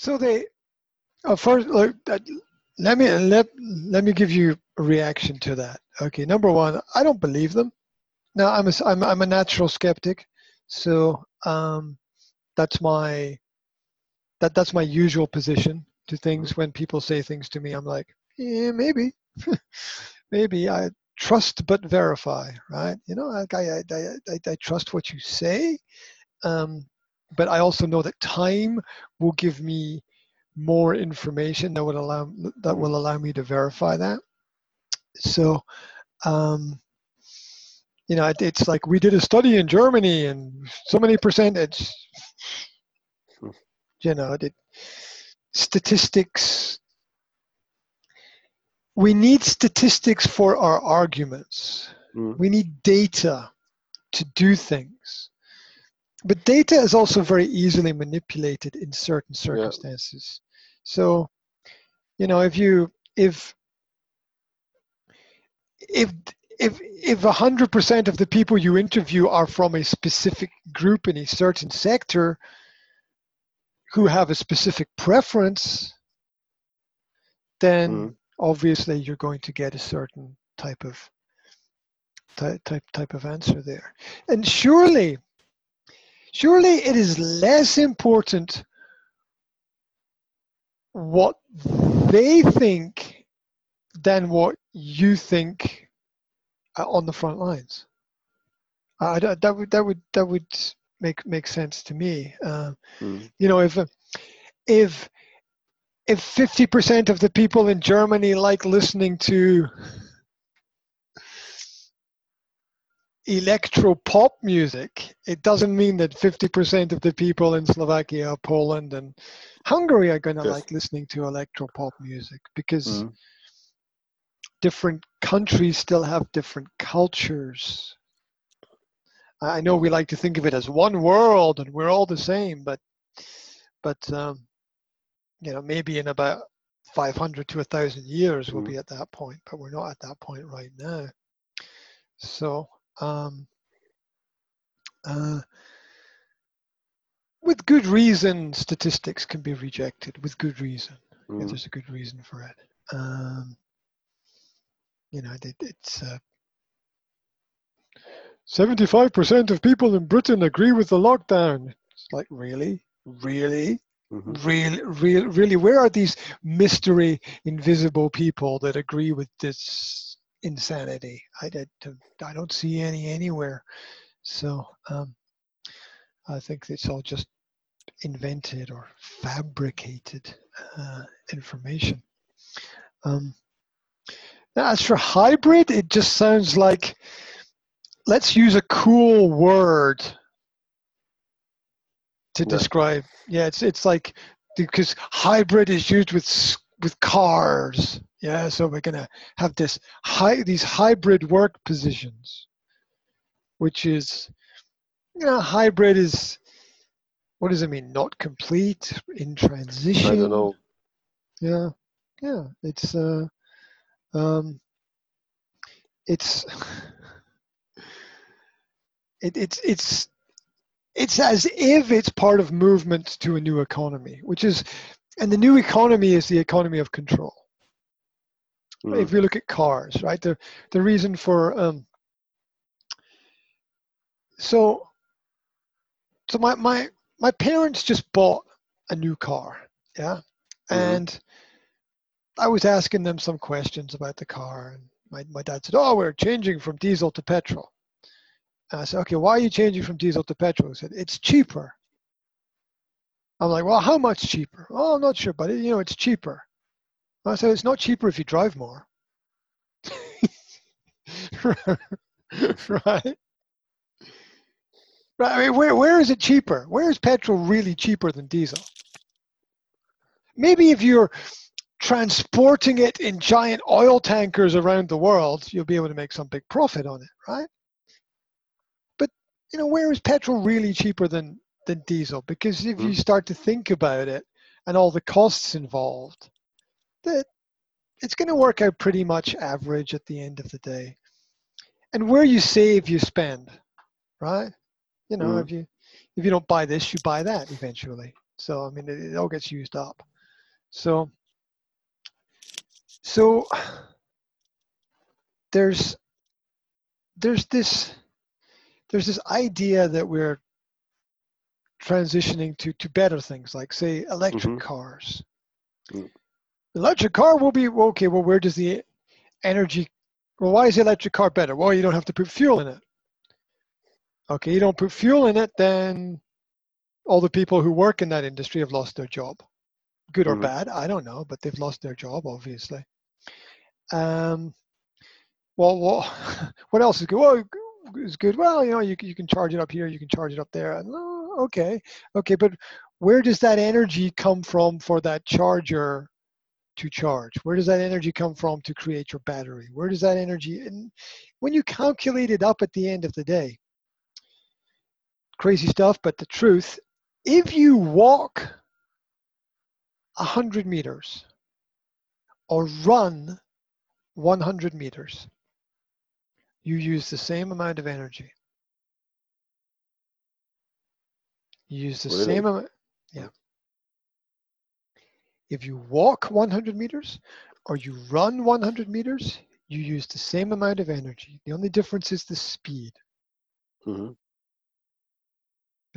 So they, uh, first, look, uh, let me let let me give you a reaction to that. Okay, number one, I don't believe them. Now I'm a I'm, I'm a natural skeptic, so um, that's my that that's my usual position to things. When people say things to me, I'm like, yeah, maybe, maybe I trust but verify, right? You know, I I I, I, I trust what you say, um, but I also know that time will give me more information that would allow that will allow me to verify that. So, um, you know, it, it's like we did a study in Germany, and so many percentage. You know, it, statistics. We need statistics for our arguments. Mm. We need data to do things but data is also very easily manipulated in certain circumstances. Yeah. So, you know, if you if if if if a hundred percent of the people you interview are from a specific group in a certain sector who have a specific preference, then mm. obviously you're going to get a certain type of type type type of answer there. And surely surely it is less important what they think than what you think on the front lines. Uh, that would that would that would make make sense to me. Uh, mm. You know, if if if fifty percent of the people in Germany like listening to electro pop music, it doesn't mean that 50% of the people in Slovakia, Poland, and Hungary are going to yes. like listening to electro pop music because mm-hmm. different countries still have different cultures. I know we like to think of it as one world and we're all the same, but but um, you know maybe in about 500 to thousand years mm-hmm. we'll be at that point, but we're not at that point right now. So um, uh, with good reason, statistics can be rejected with good reason. Mm. If there's a good reason for it. Um, you know, it, it's uh, 75% of people in Britain agree with the lockdown. It's like, really? Really? Mm-hmm. Really, really, really, where are these mystery, invisible people that agree with this insanity. I, I don't see any anywhere. So um, I think it's all just invented or fabricated uh, information. Um, as for hybrid, it just sounds like let's use a cool word to describe. Yeah, it's it's like because hybrid is used with with cars yeah, so we're going to have this high, these hybrid work positions, which is, you know, hybrid is, what does it mean? Not complete, in transition? I don't know. Yeah, yeah, it's, uh, um, it's, it, it's, it's, it's as if it's part of movement to a new economy, which is, and the new economy is the economy of control mm. if we look at cars, right? The the reason for um, so so my my my parents just bought a new car, yeah, mm-hmm. and I was asking them some questions about the car, and my my dad said, "Oh, we're changing from diesel to petrol." And I said, "Okay, why are you changing from diesel to petrol?" He said, "It's cheaper." I'm like, well, how much cheaper? Oh, I'm not sure, but you know, it's cheaper. I said, it's not cheaper if you drive more. right? Right. I mean, where, where is it cheaper? Where is petrol really cheaper than diesel? Maybe if you're transporting it in giant oil tankers around the world, you'll be able to make some big profit on it, right? But you know, where is petrol really cheaper than than diesel? Because if you mm. start to think about it and all the costs involved, that it's going to work out pretty much average at the end of the day. And where you save, you spend, right? You know, mm. if you if you don't buy this, you buy that eventually. So I mean, it, it all gets used up. So so there's there's this there's this idea that we're transitioning to to better things like say electric Mhm. cars Mm. electric car will be okay well where does the energy well why is the electric car better well you don't have to put fuel in it okay you don't put fuel in it then all the people who work in that industry have lost their job. Good or Mhm. bad i don't know but they've lost their job obviously. Um well, well what else is good? Well is good. Well you know you, can- you can charge it up here you can charge it up there and, oh, okay. Okay but where does that energy come from for that charger to charge? Where does that energy come from to create your battery? Where does that energy and when you calculate it up at the end of the day crazy stuff but the truth if you walk 100 meters or run 100 meters you use the same amount of energy you use the Really? same amount yeah if you walk 100 meters or you run 100 meters you use the same amount of energy the only difference is the speed Mhm.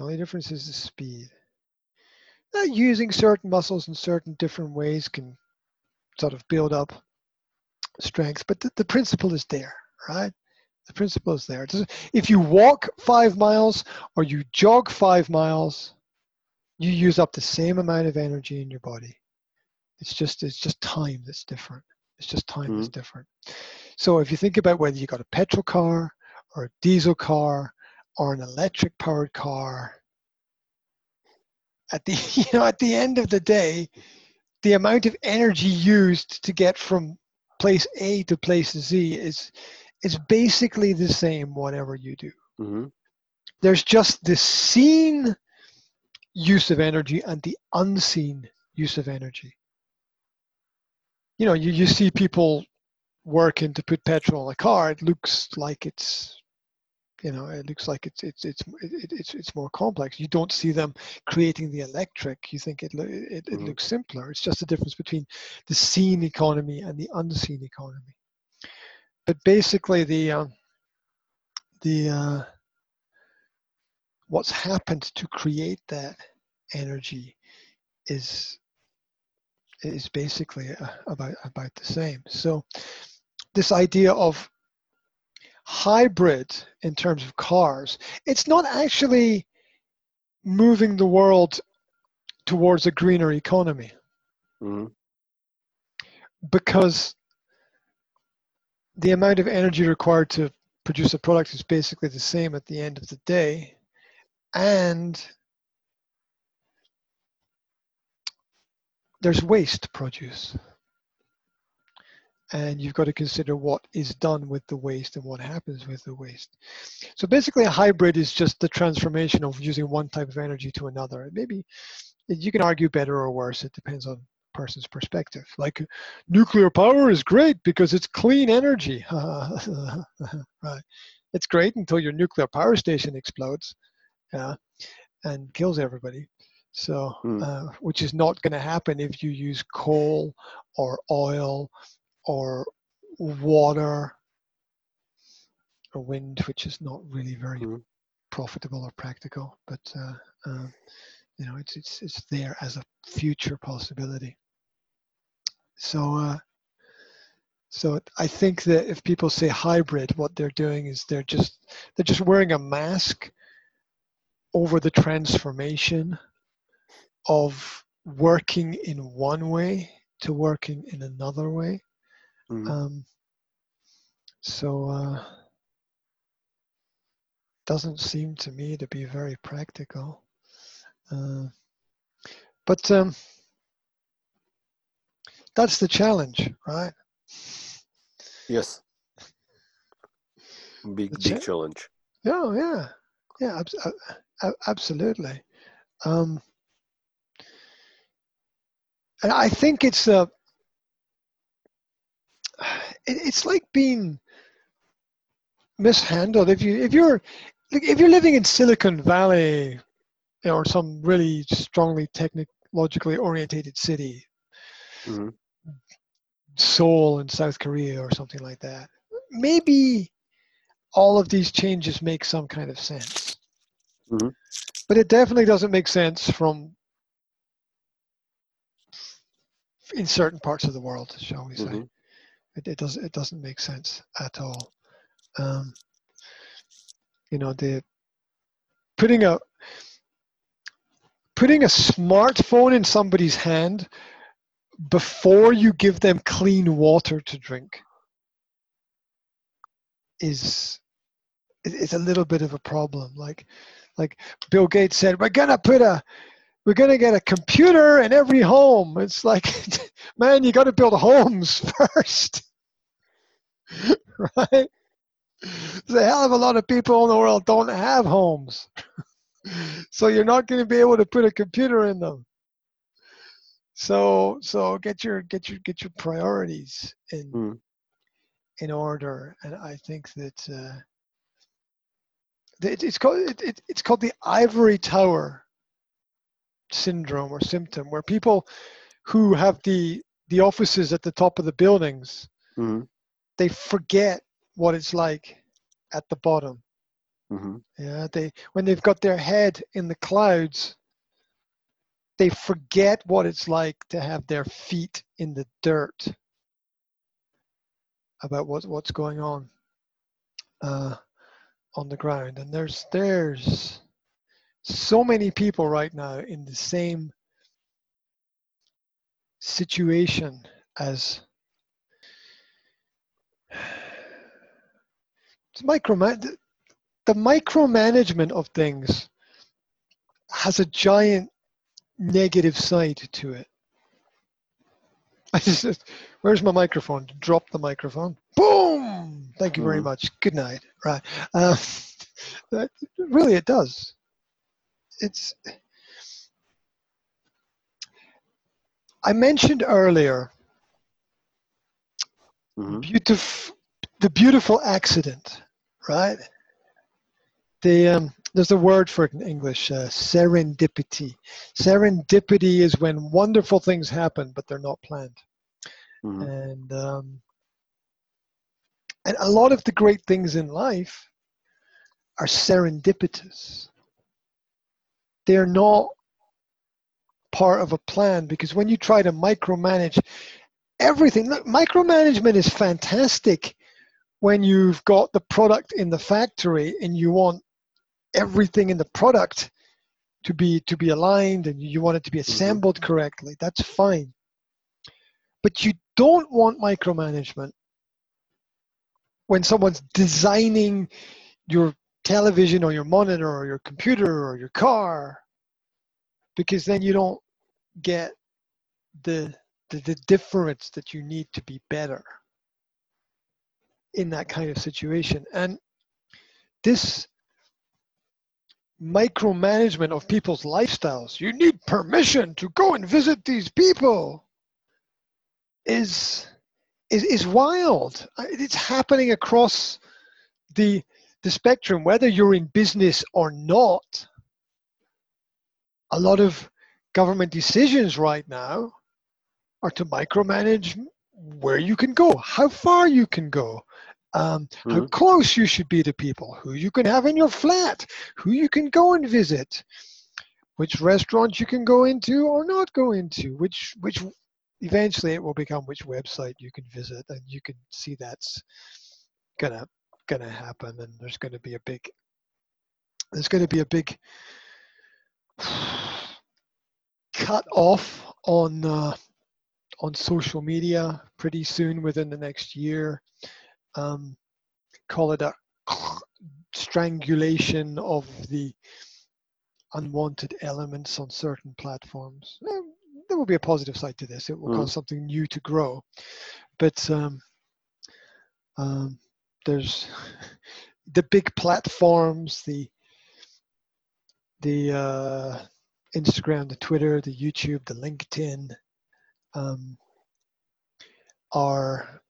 The only difference is the speed. Now, using certain muscles in certain different ways can sort of build up strength, but the, the principle is there, right? The principle is there. If you walk five miles or you jog five miles, you use up the same amount of energy in your body. It's just it's just time that's different. It's just time that's mm-hmm. different. So if you think about whether you got a petrol car or a diesel car or an electric powered car, at the you know at the end of the day, the amount of energy used to get from place A to place Z is is basically the same whatever you do. Mhm. There's just the seen use of energy and the unseen use of energy. You know, you, you see people working to put petrol in a car, it looks like it's you know, it looks like it's it's it's it, it's it's more complex. You don't see them creating the electric. You think it lo- it, it Mhm. looks simpler. It's just the difference between the seen economy and the unseen economy. But basically, the um, the uh, what's happened to create that energy is is basically uh, about about the same. So this idea of hybrid in terms of cars, it's not actually moving the world towards a greener economy. Mhm. because the amount of energy required to produce a product is basically the same at the end of the day. And there's waste to produce and you've got to consider what is done with the waste and what happens with the waste. So basically a hybrid is just the transformation of using one type of energy to another. Maybe you can argue better or worse it depends on person's perspective. Like nuclear power is great because it's clean energy. Right. It's great until your nuclear power station explodes yeah, and kills everybody. So Hmm. uh, which is not going to happen if you use coal or oil or water or wind which is not really very Mhm. profitable or practical but uh, um, you know it's it's it's there as a future possibility so uh, so I think that if people say hybrid, what they're doing is they're just they're just wearing a mask over the transformation of working in one way to working in another way. Mhm. Um, so uh, doesn't seem to me to be very practical. Uh, but um, that's the challenge, right? Yes. Big The big cha- challenge. Yeah, yeah, yeah, abs- a- a- absolutely. Um, and I think it's a, it's like being mishandled. If you if you're like, if you're living in Silicon Valley, or some really strongly technologically orientated city, hmm Seoul in South Korea or something like that. Maybe all of these changes make some kind of sense. Mhm. But it definitely doesn't make sense from in certain parts of the world, shall we say. Mhm. It, it does it doesn't make sense at all. Um, you know, the putting a putting a smartphone in somebody's hand before you give them clean water to drink is is a little bit of a problem. Like like Bill Gates said, we're gonna put a we're gonna get a computer in every home. It's like, man, you got to build homes first, right? There's a hell of a lot of people in the world don't have homes, so you're not going to be able to put a computer in them. So so get your get your get your priorities in Mm. in order, and I think that uh, it, it's called it, it, it's called the ivory tower syndrome or symptom, where people who have the the offices at the top of the buildings Mhm. they forget what it's like at the bottom. Mhm. Yeah, they when they've got their head in the clouds, they forget what it's like to have their feet in the dirt about what what's going on uh, on the ground. And there's there's so many people right now in the same situation as the, the micromanagement of things has a giant negative side to it. I just where's my microphone? Drop the microphone. Boom! Thank you very Mhm. much. Good night. Right. Uh, that, really, it does. It's. I mentioned earlier Mhm. beautiful the beautiful accident right the um, there's a word for it in english uh, serendipity serendipity is when wonderful things happen but they're not planned Mhm. and um, and a lot of the great things in life are serendipitous they're not part of a plan because when you try to micromanage everything look, micromanagement is fantastic when you've got the product in the factory and you want everything in the product to be to be aligned and you want it to be mm-hmm. assembled correctly. That's fine. But you don't want micromanagement when someone's designing your television or your monitor or your computer or your car because then you don't get the the, the difference that you need to be better in that kind of situation. And this micromanagement of people's lifestyles you need permission to go and visit these people is is, is wild. It's happening across the the spectrum whether you're in business or not a lot of government decisions right now are to micromanage where you can go, how far you can go, um, how Mhm. close you should be to people, who you can have in your flat, who you can go and visit, which restaurants you can go into or not go into, which which eventually it will become which website you can visit, and you can see that's gonna gonna happen, and there's gonna be a big there's gonna be a big cut off on uh, on social media pretty soon within the next year. Um, call it a strangulation of the unwanted elements on certain platforms. Eh, There will be a positive side to this. It will Mm. cause something new to grow, but um, um, there's the big platforms, the the uh, Instagram, the Twitter, the YouTube, the LinkedIn um, are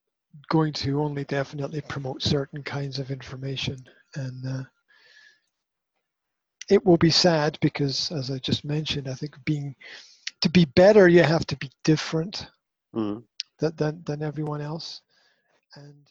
going to only definitely promote certain kinds of information, and uh, it will be sad because, as I just mentioned, I think being to be better, you have to be different Mhm. than than, than everyone else, and